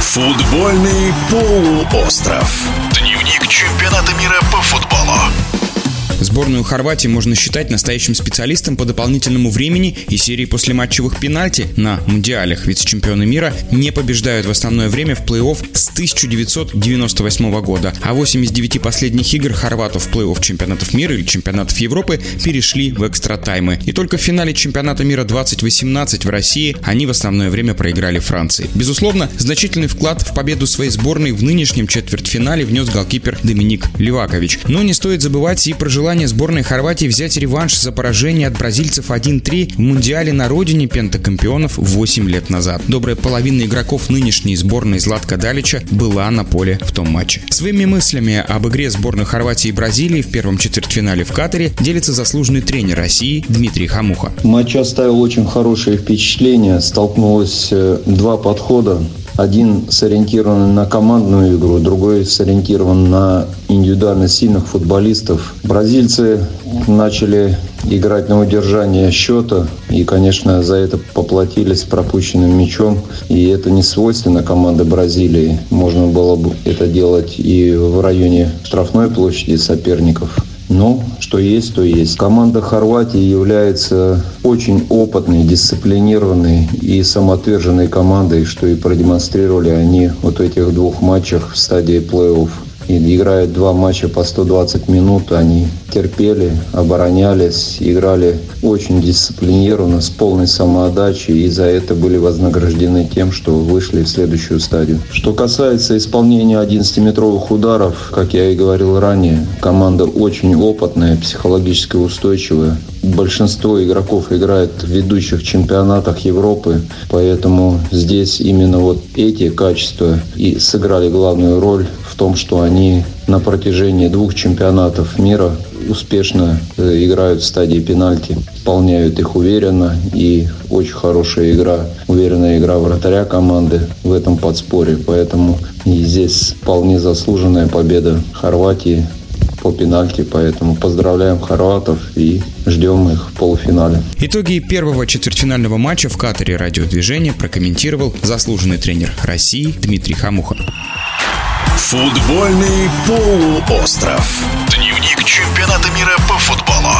Футбольный полуостров. Дневник чемпионата мира по футболу. Сборную Хорватии можно считать настоящим специалистом по дополнительному времени и серии послематчевых пенальти на мундиалях. Вице-чемпионы мира не побеждают в основное время в плей-офф 1998 года, а 8 из 9 последних игр хорватов плей-офф чемпионатов мира или чемпионатов Европы перешли в экстра-таймы. И только в финале чемпионата мира 2018 в России они в основное время проиграли Франции. Безусловно, значительный вклад в победу своей сборной в нынешнем четвертьфинале внес голкипер Доминик Левакович. Но не стоит забывать и про желание сборной Хорватии взять реванш за поражение от бразильцев 1-3 в Мундиале на родине пентакомпионов 8 лет назад. Добрая половина игроков нынешней сборной Златка Далича была на поле в том матче. Своими мыслями об игре сборной Хорватии и Бразилии в первом четвертьфинале в Катаре делится заслуженный тренер России Дмитрий Хамуха. Матч оставил очень хорошее впечатление. Столкнулось э, два подхода один сориентирован на командную игру, другой сориентирован на индивидуально сильных футболистов. Бразильцы начали играть на удержание счета и, конечно, за это поплатились пропущенным мячом. И это не свойственно команде Бразилии. Можно было бы это делать и в районе штрафной площади соперников. Но что есть, то есть. Команда Хорватии является очень опытной, дисциплинированной и самоотверженной командой, что и продемонстрировали они вот в этих двух матчах в стадии плей-офф и играют два матча по 120 минут. Они терпели, оборонялись, играли очень дисциплинированно, с полной самоотдачей, и за это были вознаграждены тем, что вышли в следующую стадию. Что касается исполнения 11-метровых ударов, как я и говорил ранее, команда очень опытная, психологически устойчивая. Большинство игроков играет в ведущих чемпионатах Европы, поэтому здесь именно вот эти качества и сыграли главную роль в том, что они на протяжении двух чемпионатов мира успешно э, играют в стадии пенальти, выполняют их уверенно и очень хорошая игра, уверенная игра вратаря команды в этом подспорье. Поэтому и здесь вполне заслуженная победа Хорватии по пенальти, поэтому поздравляем хорватов и ждем их в полуфинале. Итоги первого четвертьфинального матча в Катаре радиодвижения прокомментировал заслуженный тренер России Дмитрий Хамуха. Футбольный полуостров. Дневник чемпионата мира по футболу.